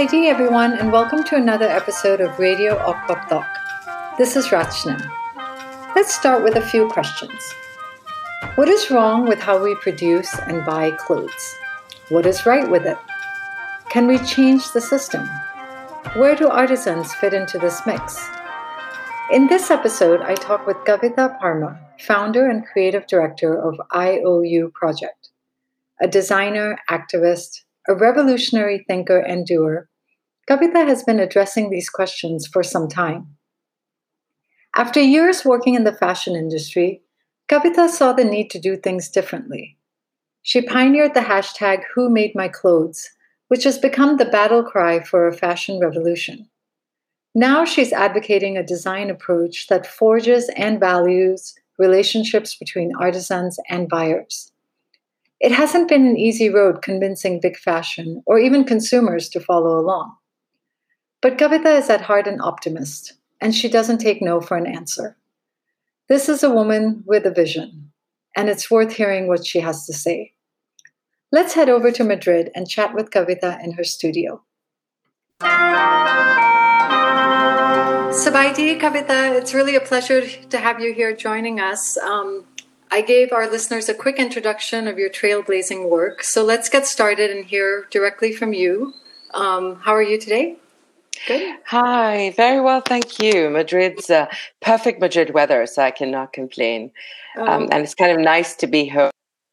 Sabaidi, everyone, and welcome to another episode of Radio Okbak This is Rachna. Let's start with a few questions. What is wrong with how we produce and buy clothes? What is right with it? Can we change the system? Where do artisans fit into this mix? In this episode, I talk with Kavita Parmar, founder and creative director of IOU Project, a designer, activist, a revolutionary thinker and doer. Kavita has been addressing these questions for some time. After years working in the fashion industry, Kavita saw the need to do things differently. She pioneered the hashtag Who Made My Clothes, which has become the battle cry for a fashion revolution. Now she's advocating a design approach that forges and values relationships between artisans and buyers. It hasn't been an easy road convincing big fashion or even consumers to follow along. But Kavita is at heart an optimist, and she doesn't take no for an answer. This is a woman with a vision, and it's worth hearing what she has to say. Let's head over to Madrid and chat with Kavita in her studio. Sabaidi Kavita, it's really a pleasure to have you here joining us. Um, I gave our listeners a quick introduction of your trailblazing work, so let's get started and hear directly from you. Um, how are you today? Good. Hi, very well, thank you. Madrid's uh, perfect Madrid weather, so I cannot complain. Um, um, and it's kind of nice to be home.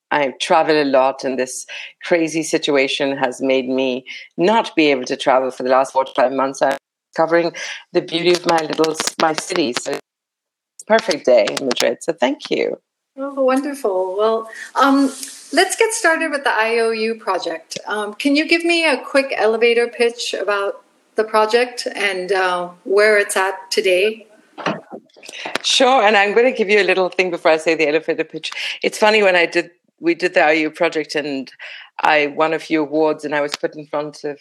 I travel a lot, and this crazy situation has made me not be able to travel for the last four to five months. I'm covering the beauty of my little my city. So perfect day in Madrid. So thank you. Oh, wonderful. Well, um, let's get started with the IOU project. Um, can you give me a quick elevator pitch about the project and uh, where it's at today? Sure, and I'm going to give you a little thing before I say the elevator pitch. It's funny when I did we did the IOU project and I won a few awards and I was put in front of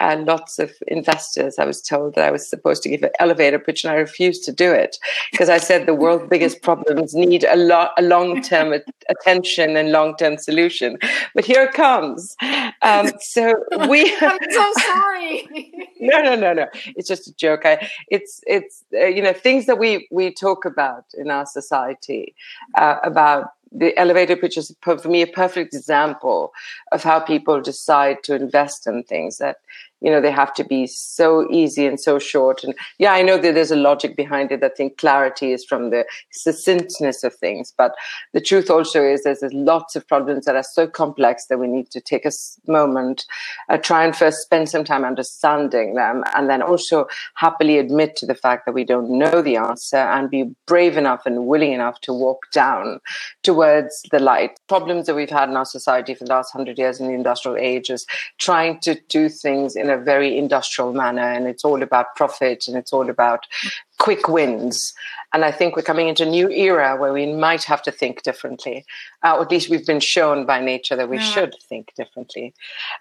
uh, lots of investors. I was told that I was supposed to give an elevator pitch, and I refused to do it because I said the world's biggest problems need a lot, a long-term attention and long-term solution. But here it comes. Um, so we. I'm so sorry. no, no, no, no. It's just a joke. I, it's, it's, uh, you know, things that we we talk about in our society uh, about the elevator pitch is for me a perfect example of how people decide to invest in things that you know they have to be so easy and so short. And yeah i know that there's a logic behind it. I think clarity is from the succinctness of things. But the truth also is there's, lots of problems that are so complex that we need to take a moment uh, try and first spend some time understanding them and then also happily admit to the fact that we don't know the answer and be brave enough and willing enough to walk down towards the light. Problems that we've had in our society for the last hundred years in the industrial age is trying to do things in in a very industrial manner and it's all about profit and it's all about quick wins. And I think we're coming into a new era where we might have to think differently. Uh, or at least we've been shown by nature that we yeah. should think differently.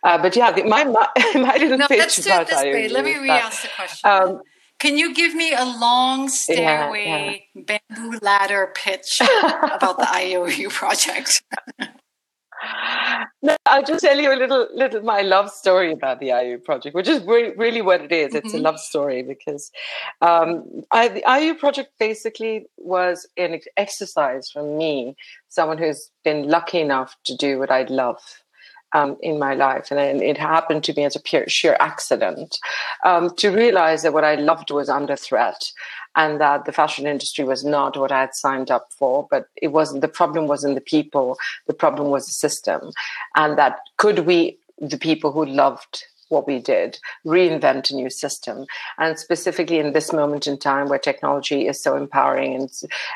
Uh, but yeah, the, my, my, my little no, pitch let's do it this way. Let me re-ask the question. Um, can you give me a long stairway yeah, yeah. bamboo ladder pitch about the IOU project? no, I'll just tell you a little, little my love story about the IOU project, which is re- really what it is. It's mm-hmm. a love story because um, I, the IOU project basically was an exercise for me, someone who's been lucky enough to do what I love. Um, in my life, and it happened to me as a pure, sheer accident um, to realize that what I loved was under threat, and that the fashion industry was not what I had signed up for. But it wasn't, the problem wasn't the people, the problem was the system. And that could we, the people who loved what we did, reinvent a new system. And specifically in this moment in time where technology is so empowering and,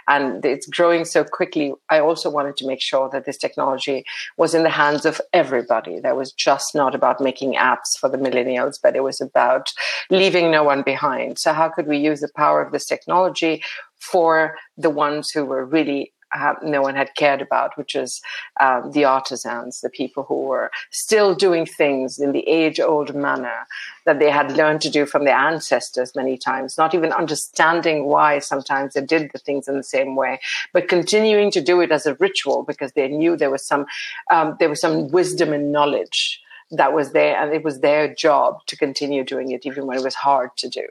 and it's growing so quickly, I also wanted to make sure that this technology was in the hands of everybody. That was just not about making apps for the millennials, but it was about leaving no one behind. So how could we use the power of this technology for the ones who were really uh, no one had cared about, which is um, the artisans, the people who were still doing things in the age old manner that they had learned to do from their ancestors many times, not even understanding why sometimes they did the things in the same way, but continuing to do it as a ritual because they knew there was some, um, there was some wisdom and knowledge that was there and it was their job to continue doing it even when it was hard to do.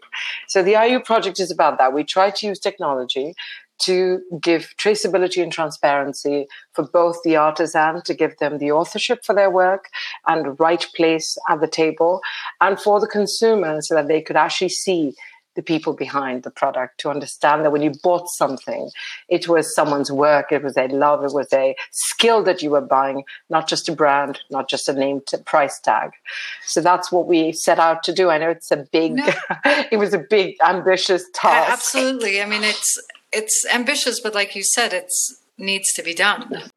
So the IOU project is about that. We try to use technology to give traceability and transparency for both the artisan to give them the authorship for their work and right place at the table and for the consumer so that they could actually see the people behind the product to understand that when you bought something, it was someone's work, it was a love, it was a skill that you were buying, not just a brand, not just a name to price tag. So that's what we set out to do. I know it's a big, no. it was a big, ambitious task. Absolutely. I mean, it's it's ambitious, but like you said, it needs to be done.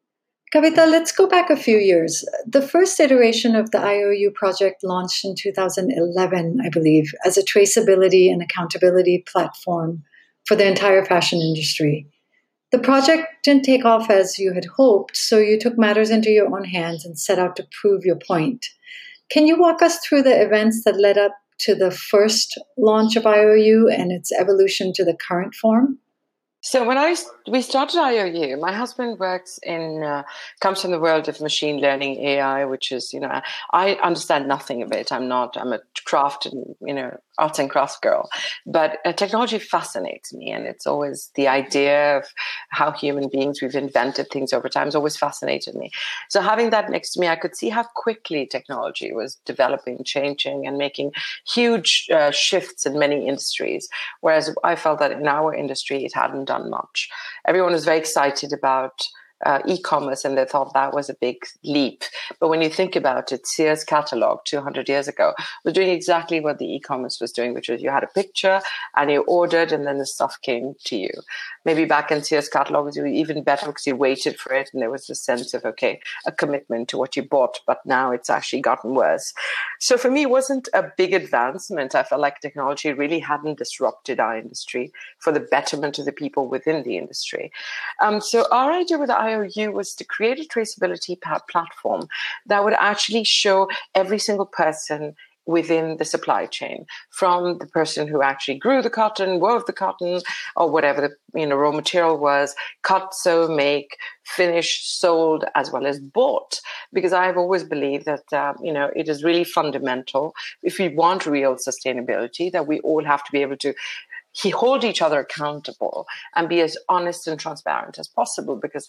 Kavita, let's go back a few years. The first iteration of the IOU project launched in 2011, I believe, as a traceability and accountability platform for the entire fashion industry. The project didn't take off as you had hoped, so you took matters into your own hands and set out to prove your point. Can you walk us through the events that led up to the first launch of IOU and its evolution to the current form? So when I we started IOU, my husband works in uh, comes from the world of machine learning AI, which is you know I understand nothing of it. I'm not. I'm a craft and you know arts and crafts girl, but uh, technology fascinates me, and it's always the idea of how human beings we've invented things over time has always fascinated me. So having that next to me, I could see how quickly technology was developing, changing, and making huge uh, shifts in many industries. Whereas I felt that in our industry, it hadn't done much. Everyone was very excited about uh, e-commerce and they thought that was a big leap. But when you think about it, Sears catalog 200 years ago was doing exactly what the e-commerce was doing, which was you had a picture and you ordered and then the stuff came to you. Maybe back in Sears catalog was even better because you waited for it and there was a sense of, okay, a commitment to what you bought, but now it's actually gotten worse. So for me, it wasn't a big advancement. I felt like technology really hadn't disrupted our industry for the betterment of the people within the industry. Um, so our idea with IOU was to create a traceability platform that would actually show every single person within the supply chain from the person who actually grew the cotton wove the cotton or whatever the you know raw material was cut sew make finish sold as well as bought. Because i've always believed that uh, you know it is really fundamental if we want real sustainability that we all have to be able to hold each other accountable and be as honest and transparent as possible because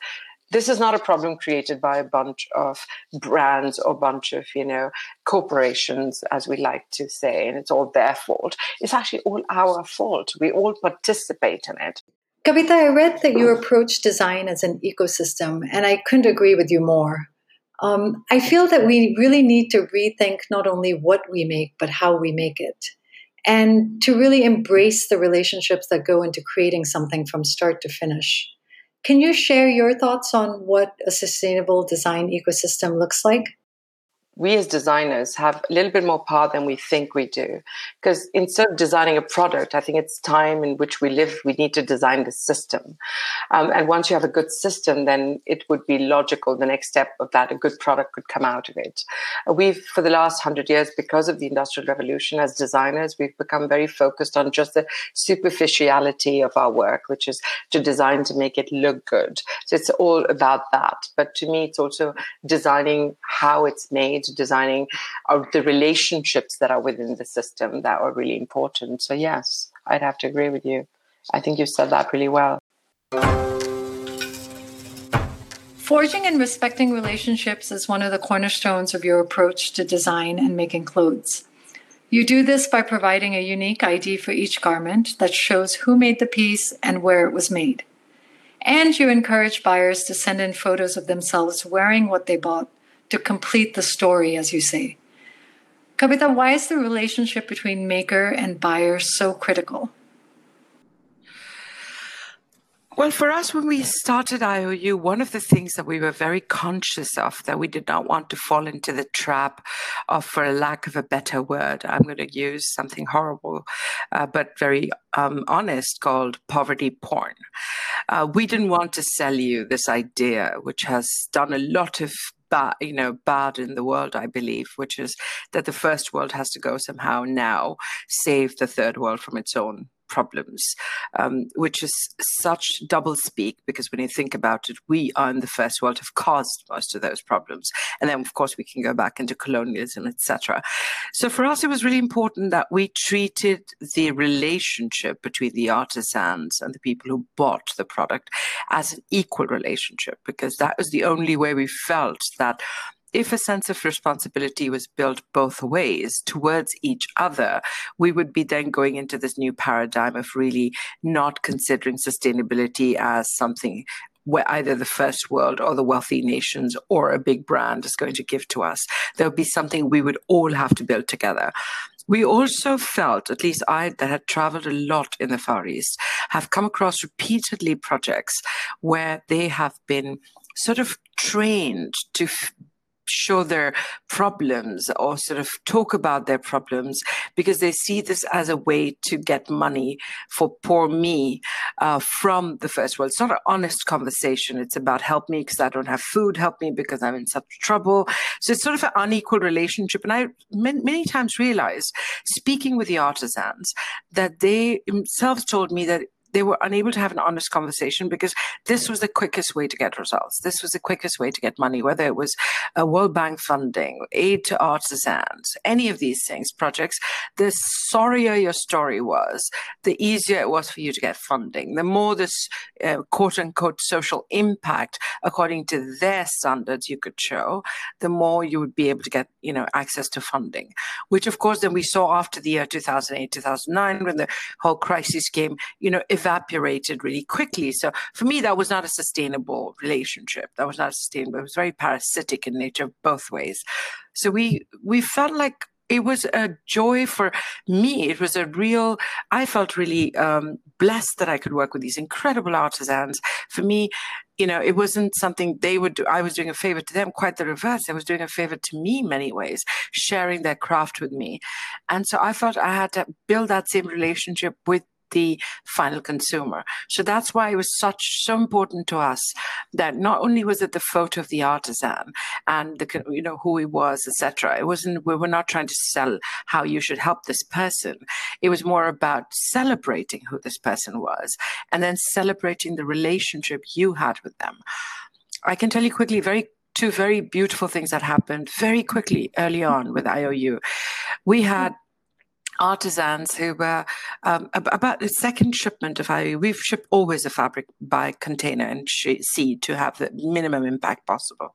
this is not a problem created by a bunch of brands or bunch of you know corporations as we like to say and it's all their fault it's actually all our fault we all participate in it Kavita, I read that you approach design as an ecosystem, and I couldn't agree with you more. Um, I feel that we really need to rethink not only what we make, but how we make it and to really embrace the relationships that go into creating something from start to finish. Can you share your thoughts on what a sustainable design ecosystem looks like? We as designers have a little bit more power than we think we do. Because instead of designing a product, I think it's time in which we live, we need to design the system. Um, and once you have a good system, then it would be logical. The next step of that, a good product could come out of it. We've, for the last hundred years, because of the industrial revolution as designers, we've become very focused on just the superficiality of our work, which is to design to make it look good. So it's all about that. But to me, it's also designing how it's made into designing the relationships that are within the system that are really important. So, yes, I'd have to agree with you. I think you said that really well. Forging and respecting relationships is one of the cornerstones of your approach to design and making clothes. You do this by providing a unique ID for each garment that shows who made the piece and where it was made. And you encourage buyers to send in photos of themselves wearing what they bought to complete the story, as you say. Kavita, why is the relationship between maker and buyer so critical? Well, for us, when we started IOU, one of the things that we were very conscious of that we did not want to fall into the trap of, for lack of a better word, I'm going to use something horrible, uh, but very um, honest, called poverty porn. Uh, we didn't want to sell you this idea, which has done a lot of bad, you know, bad in the world, I believe, which is that the first world has to go somehow now save the third world from its own problems, um, which is such double speak because when you think about it, we are in the first world have caused most of those problems, and then of course we can go back into colonialism, etc. So for us, it was really important that we treated the relationship between the artisans and the people who bought the product as an equal relationship because that was the only way we felt that if a sense of responsibility was built both ways towards each other, we would be then going into this new paradigm of really not considering sustainability as something where either the first world or the wealthy nations or a big brand is going to give to us. There would be something we would all have to build together. We also felt, at least I that had traveled a lot in the Far East, have come across repeatedly projects where they have been sort of trained to f- show their problems or sort of talk about their problems because they see this as a way to get money for poor me uh, from the first world. It's not an honest conversation. It's about help me because I don't have food, help me because I'm in such trouble. So it's sort of an unequal relationship. And I many, many times realized, speaking with the artisans, that they themselves told me that they were unable to have an honest conversation because this was the quickest way to get results. This was the quickest way to get money, whether it was a World Bank funding, aid to artisans, any of these things, projects. The sorrier your story was, the easier it was for you to get funding. The more this uh, quote unquote social impact, according to their standards, you could show, the more you would be able to get, you know, access to funding. Which, of course, then we saw after the year 2008, 2009, when the whole crisis came. You know, if evaporated really quickly. So for me, that was not a sustainable relationship. That was not sustainable. It was very parasitic in nature, both ways. So we we felt like it was a joy for me. It was a real, I felt really um, blessed that I could work with these incredible artisans. For me, you know, it wasn't something they would do. I was doing a favor to them, quite the reverse. I was doing a favor to me many ways, sharing their craft with me. And so I felt I had to build that same relationship with the final consumer. So that's why it was such so important to us that not only was it the photo of the artisan and the you know who he was, etc. It wasn't we were not trying to sell how you should help this person. It was more about celebrating who this person was and then celebrating the relationship you had with them. I can tell you quickly, very two very beautiful things that happened very quickly early on with IOU. We had artisans who were um, about the second shipment of IOU. We've shipped always a fabric by container and sea to have the minimum impact possible.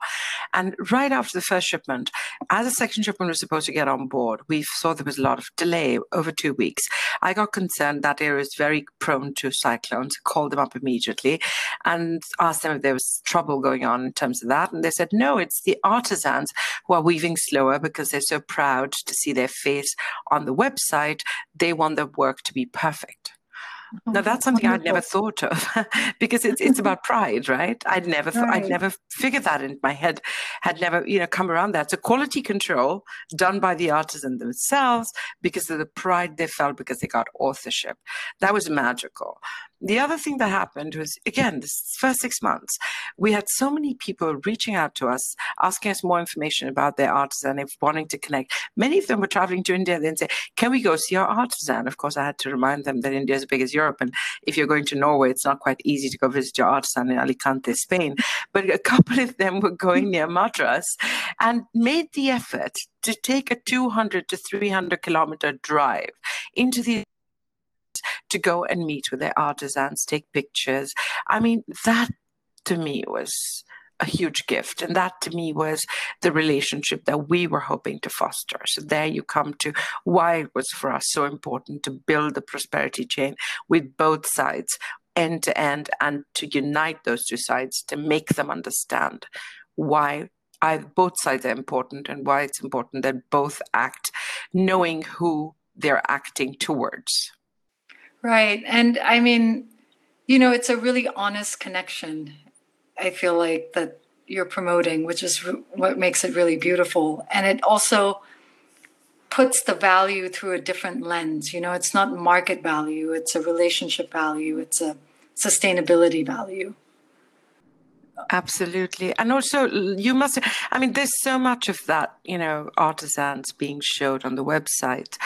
And right after the first shipment, as a second shipment was supposed to get on board, we saw there was a lot of delay over two weeks. I got concerned that area is very prone to cyclones, called them up immediately and asked them if there was trouble going on in terms of that. And they said, no, it's the artisans who are weaving slower because they're so proud to see their face on the website website, they want their work to be perfect. Mm-hmm. Now that's something Wonderful. I'd never thought of because it's it's about pride, right? I'd never right. I'd never figured that in my head, had never you know come around that. So quality control done by the artisan themselves because of the pride they felt because they got authorship. That was magical. The other thing that happened was, again, this first six months, we had so many people reaching out to us, asking us more information about their artisan, if wanting to connect. Many of them were traveling to India. Then say, "Can we go see our artisan?" Of course, I had to remind them that India is as big as Europe, and if you're going to Norway, it's not quite easy to go visit your artisan in Alicante, Spain. But a couple of them were going near Madras and made the effort to take a 200 to 300 kilometer drive into the to go and meet with their artisans, take pictures. I mean, that to me was a huge gift. And that to me was the relationship that we were hoping to foster. So there you come to why it was for us so important to build the prosperity chain with both sides end to end and to unite those two sides to make them understand why I, both sides are important and why it's important that both act knowing who they're acting towards. Right. And I mean, you know, it's a really honest connection. I feel like that you're promoting, which is what makes it really beautiful. And it also puts the value through a different lens. You know, it's not market value, it's a relationship value, it's a sustainability value. Absolutely. And also, you must, I mean, there's so much of that, you know, artisans being showed on the website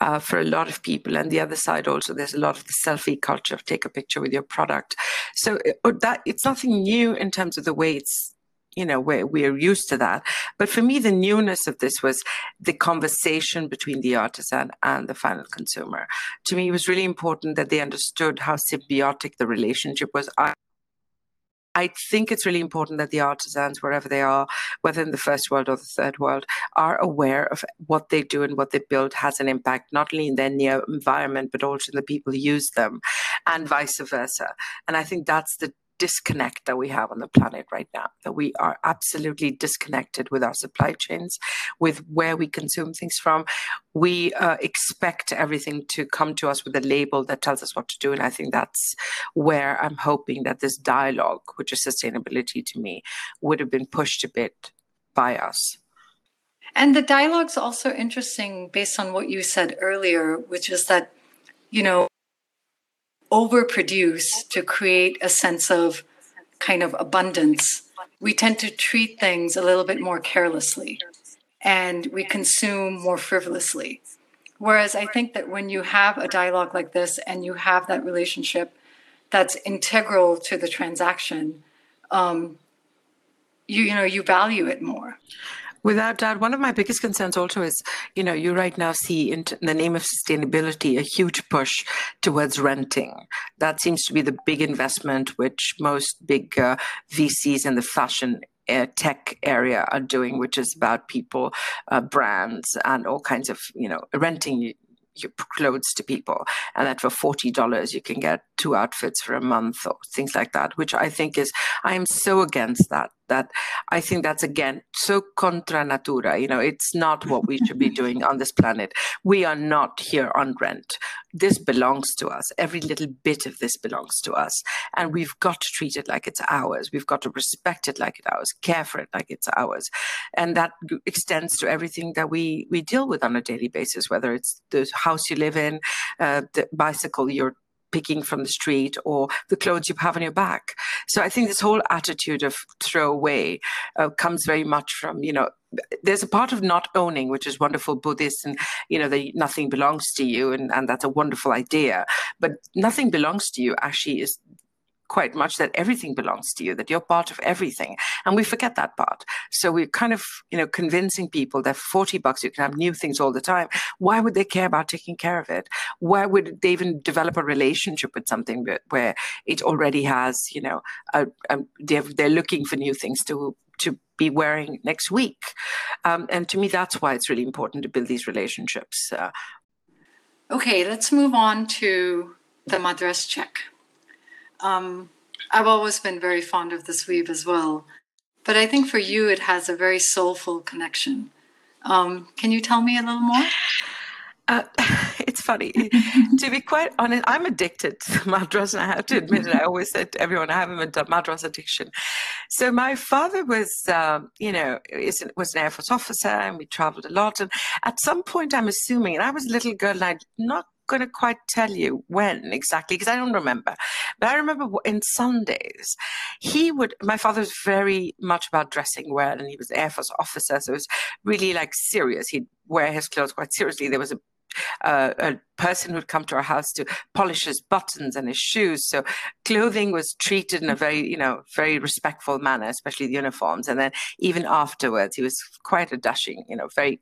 uh, for a lot of people. And the other side also, there's a lot of the selfie culture of take a picture with your product. So uh, that it's nothing new in terms of the way it's you know we're, we're used to that but for me the newness of this was the conversation between the artisan and the final consumer to me it was really important that they understood how symbiotic the relationship was I, I think it's really important that the artisans, wherever they are, whether in the first world or the third world, are aware of what they do and what they build has an impact, not only in their near environment, but also in the people who use them, and vice versa. And I think that's the disconnect that we have on the planet right now, that we are absolutely disconnected with our supply chains, with where we consume things from. We uh, expect everything to come to us with a label that tells us what to do. And I think that's where I'm hoping that this dialogue, which is sustainability to me, would have been pushed a bit by us. And the dialogue's also interesting based on what you said earlier, which is that, you know, overproduce to create a sense of kind of abundance, we tend to treat things a little bit more carelessly and we consume more frivolously. Whereas I think that when you have a dialogue like this and you have that relationship that's integral to the transaction, um, you you know you value it more. Without doubt, one of my biggest concerns also is, you know, you right now see in, the name of sustainability a huge push towards renting. That seems to be the big investment which most big uh, VCs in the fashion uh, tech area are doing, which is about people, uh, brands, and all kinds of you know renting your clothes to people, and that for forty dollars you can get two outfits for a month or things like that. Which I think is I am so against that that I think that's again so contra natura. You know, it's not what we should be doing on this planet. We are not here on rent. This belongs to us. Every little bit of this belongs to us. And we've got to treat it like it's ours. We've got to respect it like it's ours, care for it like it's ours. And that extends to everything that we, we deal with on a daily basis, whether it's the house you live in, uh, the bicycle you're picking from the street or the clothes you have on your back. So I think this whole attitude of throw away uh, comes very much from, you know, there's a part of not owning, which is wonderful Buddhist and, you know, the nothing belongs to you. And, and that's a wonderful idea. But nothing belongs to you actually is quite much that everything belongs to you, that you're part of everything. And we forget that part. So we're kind of, you know, convincing people that 40 bucks, you can have new things all the time. Why would they care about taking care of it? Why would they even develop a relationship with something where it already has, you know, a, a, they're, they're looking for new things to to be wearing next week. Um, and to me, that's why it's really important to build these relationships. Uh, okay, let's move on to the madras check. Um, I've always been very fond of this weave as well, but I think for you it has a very soulful connection. Um, can you tell me a little more? Uh, it's funny. to be quite honest, I'm addicted to madras, and I have to admit it. I always said to everyone, I have a madras addiction. So my father was, um, you know, is, was an Air Force officer, and we traveled a lot. And at some point, I'm assuming, and I was a little girl, and I'm not going to quite tell you when exactly because I don't remember. But I remember in Sundays, he would, my father was very much about dressing well and he was Air Force officer. So it was really like serious. He'd wear his clothes quite seriously. There was a uh, a person who'd come to our house to polish his buttons and his shoes. So clothing was treated in a very, you know, very respectful manner, especially the uniforms. And then even afterwards, he was quite a dashing, you know, very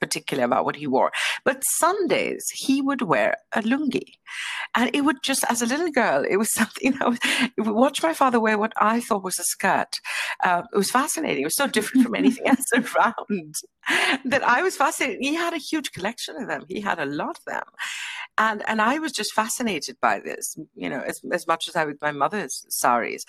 particular about what he wore. But Sundays, he would wear a lungi. And it would just, as a little girl, it was something I would watch my father wear what I thought was a skirt. Uh, it was fascinating. It was so different from anything else around that I was fascinated. He had a huge collection of them. He had a lot of them. And, and I was just fascinated by this, you know, as, as much as I with my mother's saris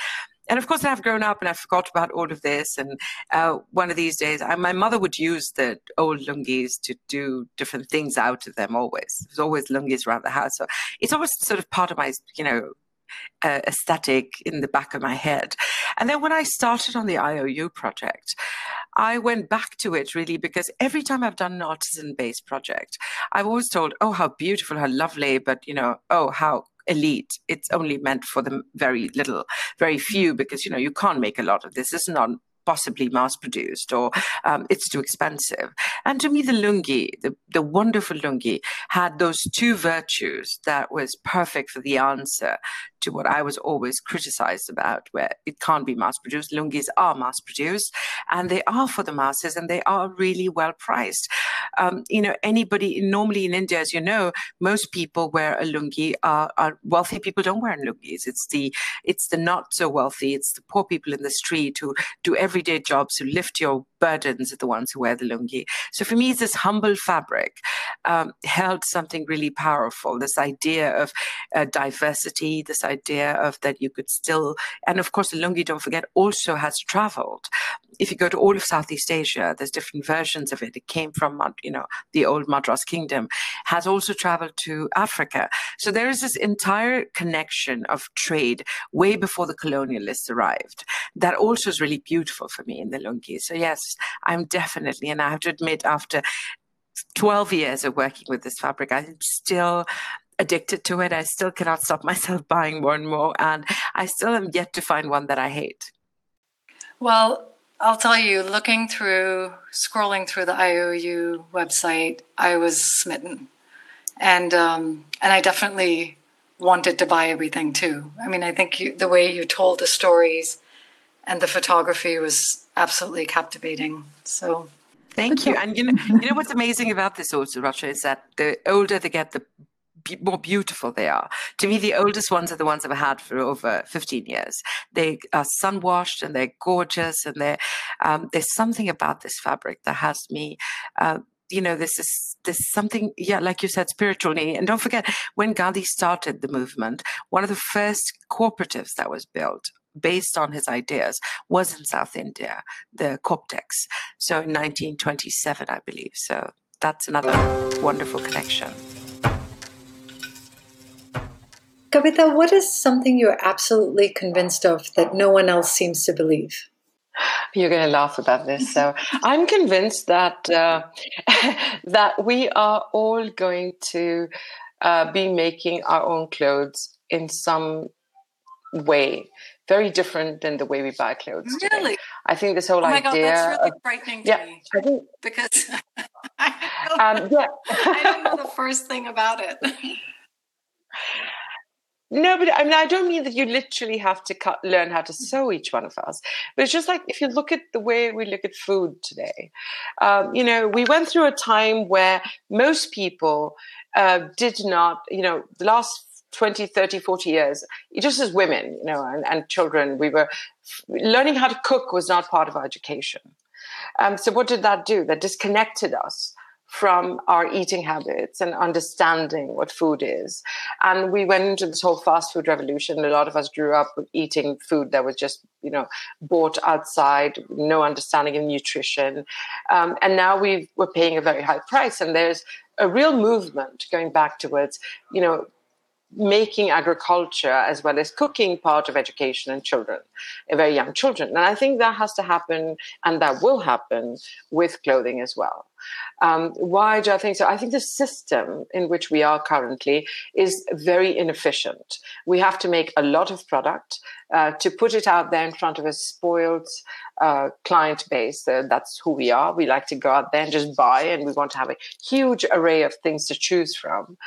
and of course, I've grown up and I forgot about all of this. And uh, one of these days, I, my mother would use the old lungis to do different things out of them. Always, there's always lungis around the house, so it's always sort of part of my, you know, uh, aesthetic in the back of my head. And then when I started on the IOU project, I went back to it really because every time I've done an artisan based project, I've always told, oh, how beautiful, how lovely, but you know, oh, how elite. It's only meant for the very little, very few, because you know you can't make a lot of this. It's not possibly mass produced or um, it's too expensive. And to me, the lungi, the, the wonderful lungi, had those two virtues that was perfect for the answer to what I was always criticized about, where it can't be mass produced. Lungis are mass produced and they are for the masses and they are really well priced. Um, you know, anybody, normally in India, as you know, most people wear a lungi are, are wealthy people don't wear lungis. It's the, it's the not so wealthy, it's the poor people in the street who do everyday jobs, who lift your burdens are the ones who wear the lungi. So for me, it's this humble fabric um, held something really powerful. This idea of uh, diversity, this idea of that you could still, and of course, the lungi, don't forget, also has traveled. If you go to all of Southeast Asia, there's different versions of it. It came from, you know, the old Madras kingdom, has also traveled to Africa. So there is this entire connection of trade way before the colonialists arrived. That also is really beautiful for me in the lungi. So yes, I'm definitely, and I have to admit, after 12 years of working with this fabric, I'm still addicted to it. I still cannot stop myself buying more and more. And I still am yet to find one that I hate. Well, I'll tell you, looking through, scrolling through the IOU website, I was smitten. And, um, and I definitely wanted to buy everything too. I mean, I think you, the way you told the stories and the photography was absolutely captivating. So Thank you. And you know, you know what's amazing about this also, Rasha, is that the older they get, the more beautiful they are. To me, the oldest ones are the ones I've had for over 15 years. They are sun washed and they're gorgeous, and they're, um, there's something about this fabric that has me. Uh, you know, this is this something, yeah, like you said, spiritually. And don't forget, when Gandhi started the movement, one of the first cooperatives that was built based on his ideas was in South India, the Co-optex. So in 1927, I believe. So that's another wonderful connection. Kavita, what is something you're absolutely convinced of that no one else seems to believe? You're going to laugh about this. So I'm convinced that uh, that we are all going to uh, be making our own clothes in some way very different than the way we buy clothes. Today. Really? I think this whole oh my idea. God, that's really of, frightening to yeah, me. I think, because I don't, um, yeah. I don't know the first thing about it. No, but I mean, I don't mean that you literally have to cut, learn how to sew each one of us. But it's just like if you look at the way we look at food today, um, you know, we went through a time where most people uh, did not, you know, the last 20, 30, 40 years, just as women, you know, and, and children, we were learning how to cook was not part of our education. Um, so what did that do? That disconnected us from our eating habits and understanding what food is. And we went into this whole fast food revolution. A lot of us grew up eating food that was just, you know, bought outside, no understanding of nutrition. Um, and now we we're paying a very high price. And there's a real movement going back towards, you know, making agriculture as well as cooking part of education in children, very young children. And I think that has to happen and that will happen with clothing as well. Um, why do I think so? I think the system in which we are currently is very inefficient. We have to make a lot of product uh, to put it out there in front of a spoiled uh, client base. Uh, that's who we are. We like to go out there and just buy, and we want to have a huge array of things to choose from.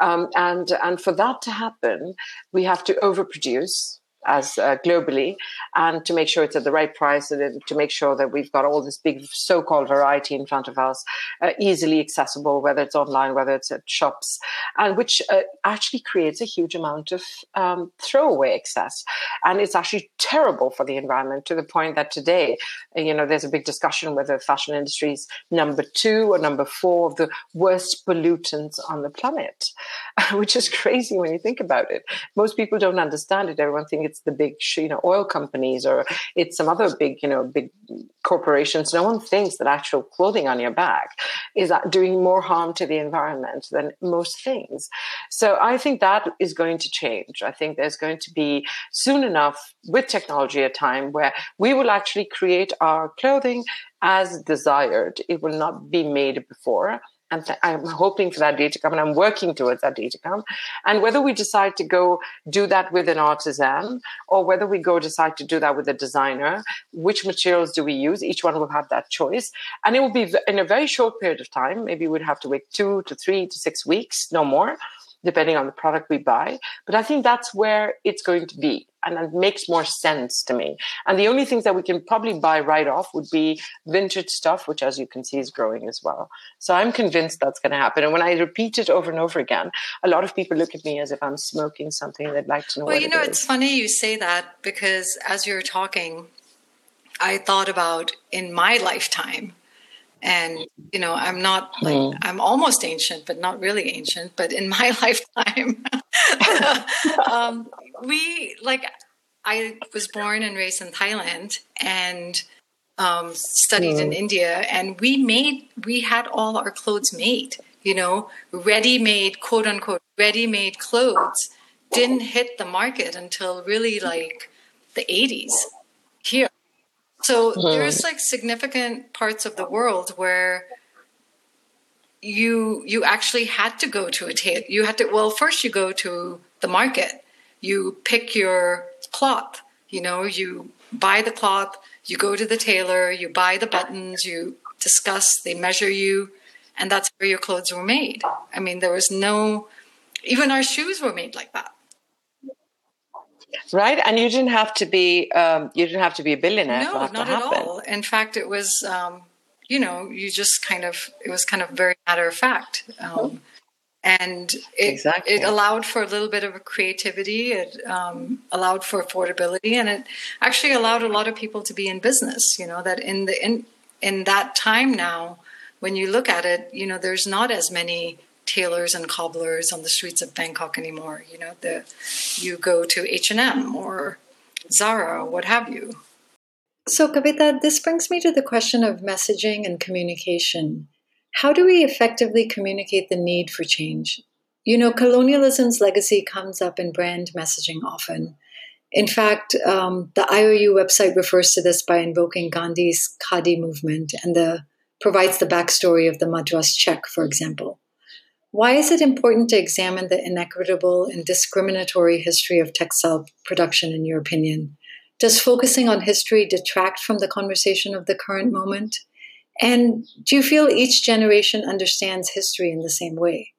Um, and and for that to happen, we have to overproduce as uh, globally and to make sure it's at the right price and to make sure that we've got all this big so-called variety in front of us uh, easily accessible whether it's online whether it's at shops and which uh, actually creates a huge amount of um, throwaway excess and it's actually terrible for the environment to the point that today you know there's a big discussion whether fashion industry is number two or number four of the worst pollutants on the planet which is crazy when you think about it. Most people don't understand it. Everyone thinks it's the big, you know, oil companies or it's some other big, you know, big corporations. No one thinks that actual clothing on your back is uh, doing more harm to the environment than most things. So I think that is going to change. I think there's going to be soon enough with technology a time where we will actually create our clothing as desired. It will not be made before and th- I'm hoping for that day to come, and I'm working towards that day to come. And whether we decide to go do that with an artisan, or whether we go decide to do that with a designer, which materials do we use? Each one will have that choice, and it will be in a very short period of time. Maybe we'd have to wait two to three to six weeks, no more depending on the product we buy. But I think that's where it's going to be. And it makes more sense to me. And the only things that we can probably buy right off would be vintage stuff, which, as you can see, is growing as well. So I'm convinced that's going to happen. And when I repeat it over and over again, a lot of people look at me as if I'm smoking something. They'd like to know. Well, you know, it it's funny you say that because as you're talking, I thought about in my lifetime and you know i'm not like mm. i'm almost ancient but not really ancient but in my lifetime um, we like i was born and raised in thailand and um, studied mm. in india and we made we had all our clothes made you know ready made quote unquote ready made clothes didn't hit the market until really like the 80s here so mm-hmm. there's like significant parts of the world where you you actually had to go to a tailor. You had to well first you go to the market. You pick your cloth. You know, you buy the cloth. You go to the tailor. You buy the buttons. You discuss. They measure you, and that's where your clothes were made. I mean, there was no. Even our shoes were made like that right? And you didn't have to be um, you didn't have to be a billionaire no not at all. In fact it was um, you know you just kind of it was kind of very matter of fact um, and it, exactly. it allowed for a little bit of creativity it um, allowed for affordability and it actually allowed a lot of people to be in business you know that in the in in that time now when you look at it you know there's not as many tailors and cobblers on the streets of Bangkok anymore. You know, the you go to H and M or Zara, what have you. So, Kavita, this brings me to the question of messaging and communication. How do we effectively communicate the need for change? You know, colonialism's legacy comes up in brand messaging often. In fact, um, the IOU website refers to this by invoking Gandhi's Khadi movement and the provides the backstory of the Madras check, for example. Why is it important to examine the inequitable and discriminatory history of textile production, in your opinion? Does focusing on history detract from the conversation of the current moment? And do you feel each generation understands history in the same way?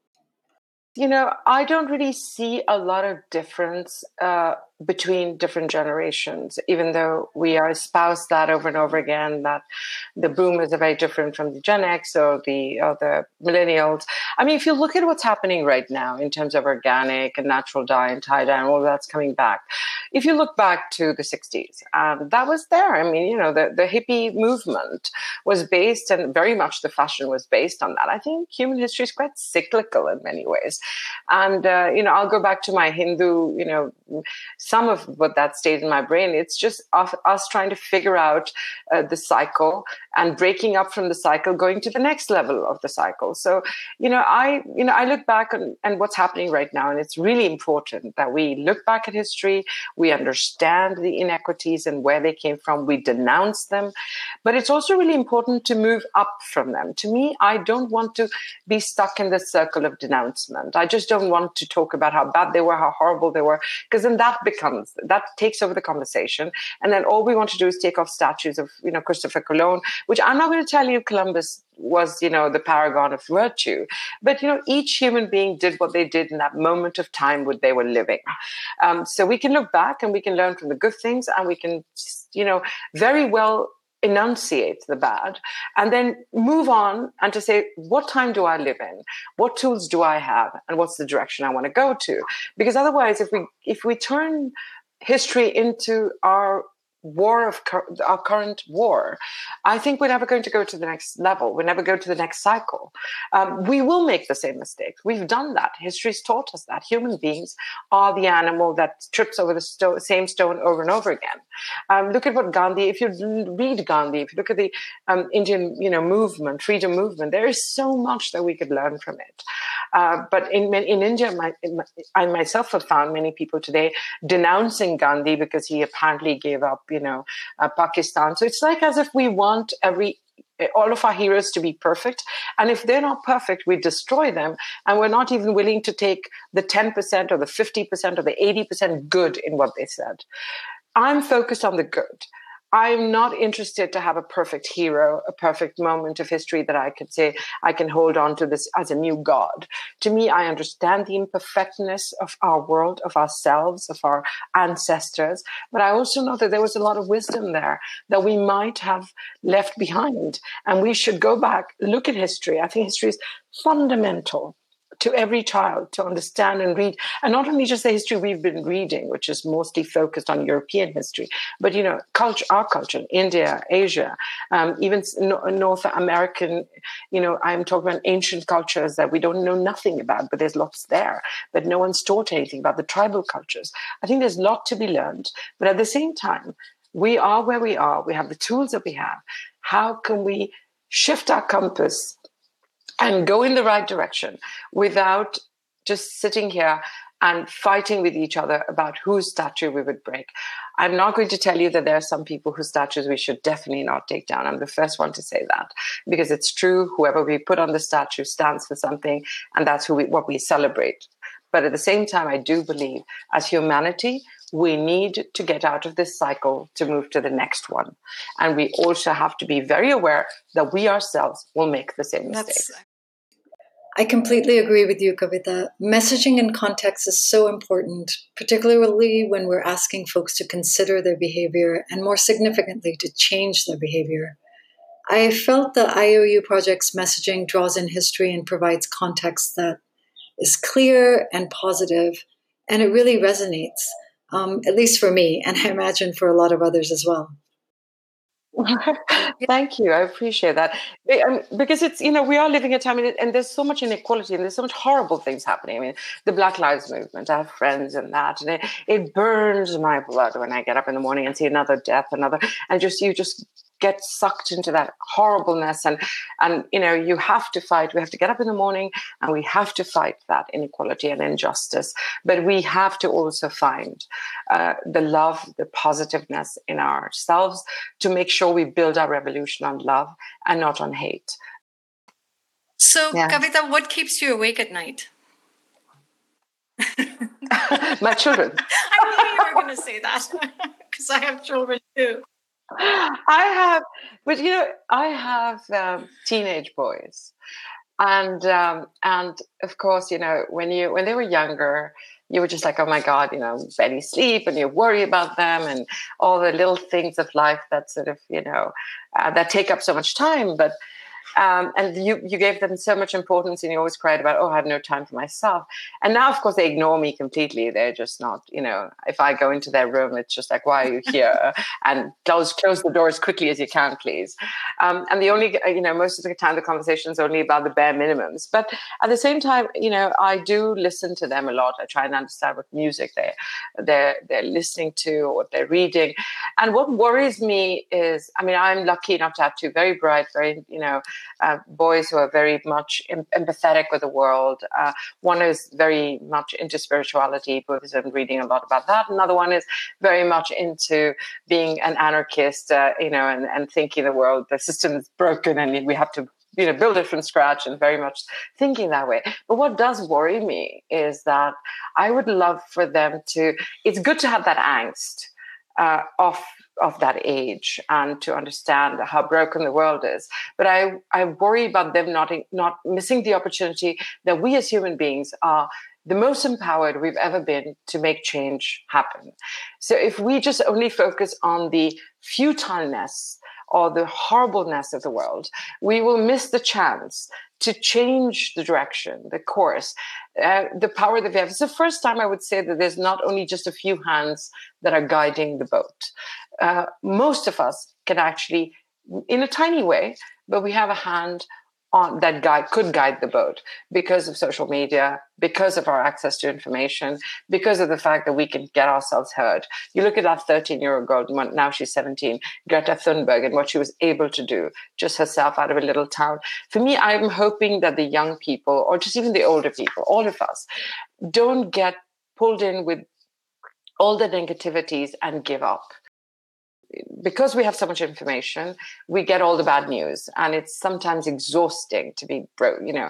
You know, I don't really see a lot of difference uh, between different generations, even though we are espoused that over and over again that the boomers are very different from the Gen X or the or the millennials. I mean, if you look at what's happening right now in terms of organic and natural dye and tie dye and all that's coming back, if you look back to the 60s, um, that was there. I mean, you know, the, the hippie movement was based and very much the fashion was based on that. I think human history is quite cyclical in many ways. And, uh, you know, I'll go back to my Hindu, you know, some of what that stayed in my brain. It's just us trying to figure out uh, the cycle and breaking up from the cycle, going to the next level of the cycle. So, you know, I, you know, I look back on, and what's happening right now, and it's really important that we look back at history, we understand the inequities and where they came from, we denounce them, but it's also really important to move up from them. To me, I don't want to be stuck in the circle of denouncement. I just don't want to talk about how bad they were, how horrible they were, because then that becomes becomes that takes over the conversation. And then all we want to do is take off statues of you know christopher colon which i'm not going to tell you columbus was you know the paragon of virtue. But you know each human being did what they did in that moment of time where they were living. Um, so we can look back and we can learn from the good things and we can you know very well enunciate the bad and then move on and to say what time do i live in? What tools do i have? And what's the direction i want to go to? Because otherwise if we if we turn history into our war of our current war, I think we're never going to go to the next level. We're never go to the next cycle. Um, we will make the same mistakes. We've done that. History's taught us that human beings are the animal that trips over the sto- same stone over and over again. Um, look at what Gandhi. If you read Gandhi, if you look at the um, Indian, you know, movement, freedom movement, there is so much that we could learn from it. Uh, but in in India, my, I myself have found many people today denouncing Gandhi because he apparently gave up, you know, uh, Pakistan. So it's like as if we want every all of our heroes to be perfect. And if they're not perfect, we destroy them. And we're not even willing to take the 10% or the 50% or the 80% good in what they said. I'm focused on the good. I'm not interested to have a perfect hero, a perfect moment of history that I could say I can hold on to this as a new God. To me, I understand the imperfectness of our world, of ourselves, of our ancestors, but I also know that there was a lot of wisdom there that we might have left behind. And we should go back, look at history. I think history is fundamental to every child to understand and read. And not only just the history we've been reading which is mostly focused on european history but you know culture our culture india asia um, even north american you know i'm talking about ancient cultures that we don't know nothing about but there's lots there but no one's taught anything about the tribal cultures. I think there's a lot to be learned but at the same time we are where we are. We have the tools that we have. How can we shift our compass and go in the right direction without just sitting here and fighting with each other about whose statue we would break. I'm not going to tell you that there are some people whose statues we should definitely not take down. I'm the first one to say that because it's true. Whoever we put on the statue stands for something, and that's who we, what we celebrate. But at the same time, I do believe as humanity, we need to get out of this cycle to move to the next one. And we also have to be very aware that we ourselves will make the same mistakes. I completely agree with you, Kavita. Messaging and context is so important, particularly when we're asking folks to consider their behavior and, more significantly, to change their behavior. I felt the IOU project's messaging draws in history and provides context that is clear and positive, and it really resonates um, at least for me, and I imagine for a lot of others as well. Thank you. I appreciate that. Um, because it's, you know, we are living a time and, and, there's so much inequality and there's so much horrible things happening. I mean, the Black Lives Movement, I have friends in that, and it, it burns my blood when I get up in the morning and see another death, another, and just, you just get sucked into that horribleness and and you know you have to fight. We have to get up in the morning and we have to fight that inequality and injustice. But we have to also find uh, the love the positiveness in ourselves to make sure we build our revolution on love and not on hate. So yeah. kavita what keeps you awake at night? My children. I knew you were going to say that because i have children too I have, but you know, I have um, teenage boys, and um, and of course, you know, when you when they were younger, you were just like, oh my god, you know, barely sleep, and you worry about them, and all the little things of life that sort of you know uh, that take up so much time, but um, and you you gave them so much importance, and you always cried about, oh, I have no time for myself. And now, of course, they ignore me completely. They're just not, you know, if I go into their room, it's just like, why are you here? and close close the door as quickly as you can, please. Um, and the only, you know, most of the time the conversation is only about the bare minimums. But at the same time, you know, I do listen to them a lot. I try and understand what music they they're they're listening to or what they're reading. And what worries me is, I mean, I'm lucky enough to have two very bright, very, you know, uh, boys who are very much em- empathetic with the world. Uh, one is very much into spirituality, Buddhism, reading a lot about that. Another one is very much into being an anarchist, uh, you know, and, and thinking the world, the system is broken and we have to you know build it from scratch and very much thinking that way but what does worry me is that i would love for them to it's good to have that angst uh, off of that age and to understand how broken the world is. But I, I worry about them not, not missing the opportunity that we as human beings are the most empowered we've ever been to make change happen. So if we just only focus on the futileness or the horribleness of the world, we will miss the chance to change the direction, the course, uh, the power that we have. It's the first time I would say that there's not only just a few hands that are guiding the boat. Uh, most of us can actually, in a tiny way, but we have a hand on that guide could guide the boat because of social media, because of our access to information, because of the fact that we can get ourselves heard. You look at that 13 year old girl, now she's 17, Greta Thunberg, and what she was able to do just herself out of a little town. For me, I'm hoping that the young people, or just even the older people, all of us, don't get pulled in with all the negativities and give up because we have so much information, we get all the bad news, and it's sometimes exhausting to be. You know,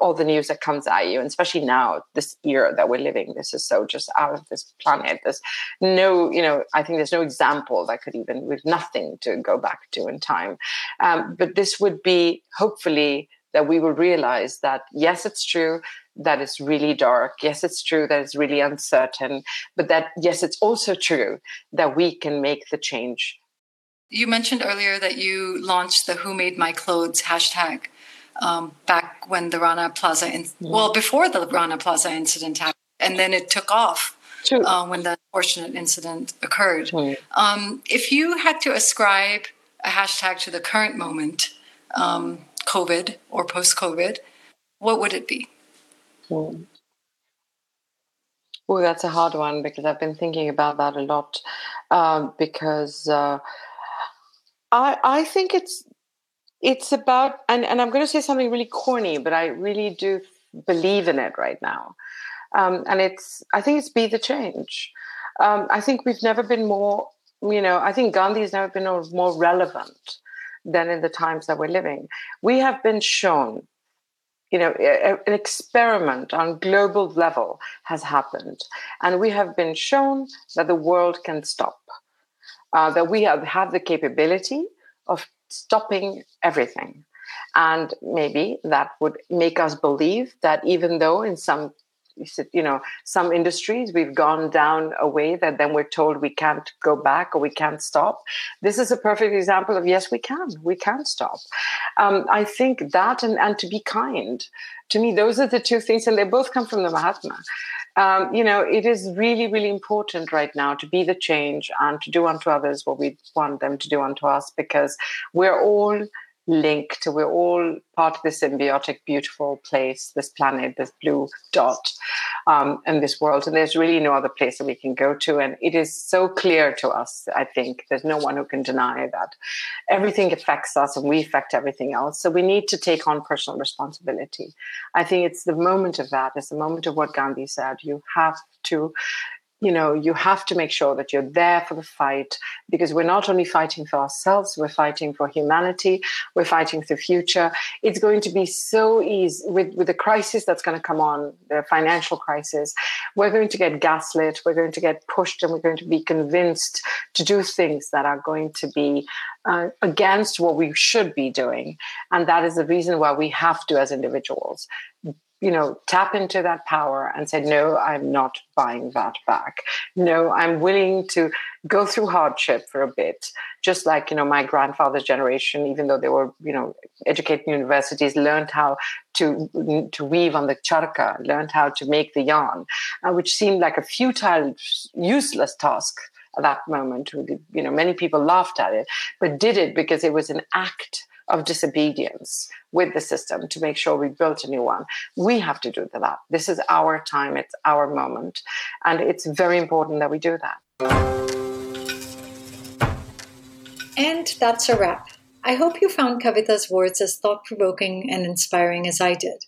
all the news that comes at you, and especially now, this era that we're living, this is so just out of this planet. There's no, you know, I think there's no example that could even with nothing to go back to in time. Um, but this would be hopefully that we will realize that yes, it's true that it's really dark. Yes, it's true that it's really uncertain, but that yes, it's also true that we can make the change. You mentioned earlier that you launched the Who Made My Clothes hashtag um, back when the Rana Plaza, in- mm. well, before the Rana Plaza incident happened, and then it took off. Uh, when the unfortunate incident occurred. Mm. Um, if you had to ascribe a hashtag to the current moment, um, COVID or post COVID, what would it be? Mm. Oh, that's a hard one because I've been thinking about that a lot. Um, because uh, I I think it's it's about and, and I'm going to say something really corny, but I really do believe in it right now. Um, and it's I think it's be the change. Um, I think we've never been more. You know, I think Gandhi has never been more relevant than in the times that we're living. We have been shown you know, an experiment on global level has happened, and we have been shown that the world can stop, uh, that we have, have the capability of stopping everything. And maybe that would make us believe that even though in some you said, you know some industries we've gone down a way that then we're told we can't go back or we can't stop. This is a perfect example of yes we can. We can stop. Um, i think that and, and to be kind. To me those are the two things and they both come from the mahatma. Um, you know it is really really important right now to be the change and to do unto others what we want them to do unto us because we're all linked. We're all part of this symbiotic, beautiful place, this planet, this blue dot, um, and this world. And there's really no other place that we can go to. And it is so clear to us, I think, there's no one who can deny that everything affects us and we affect everything else. So we need to take on personal responsibility. I think it's the moment of that. It's the moment of what Gandhi said. You have to you know you have to make sure that you're there for the fight because we're not only fighting for ourselves we're fighting for humanity we're fighting for the future. It's going to be so easy with, with the crisis that's going to come on the financial crisis we're going to get gaslit we're going to get pushed and we're going to be convinced to do things that are going to be uh, against what we should be doing. And that is the reason why we have to as individuals you know, tap into that power and say, no, I'm not buying that back. No, I'm willing to go through hardship for a bit. Just like, you know, my grandfather's generation, even though they were, you know, educated in universities, learned how to, to weave on the charka, learned how to make the yarn, uh, which seemed like a futile, useless task at that moment. You know, many people laughed at it, but did it because it was an act of disobedience with the system to make sure we built a new one. We have to do that. This is our time, it's our moment. And it's very important that we do that. And that's a wrap. I hope you found Kavita's words as thought provoking and inspiring as I did.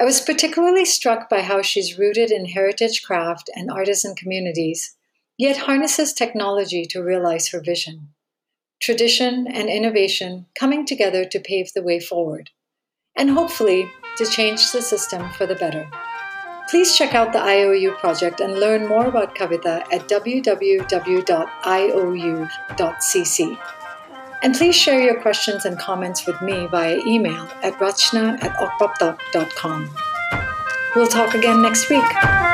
I was particularly struck by how she's rooted in heritage craft and artisan communities, yet harnesses technology to realize her vision tradition, and innovation coming together to pave the way forward, and hopefully to change the system for the better. Please check out the IOU project and learn more about Kavita at www.iou.cc. And please share your questions and comments with me via email at rachna at. We'll talk again next week.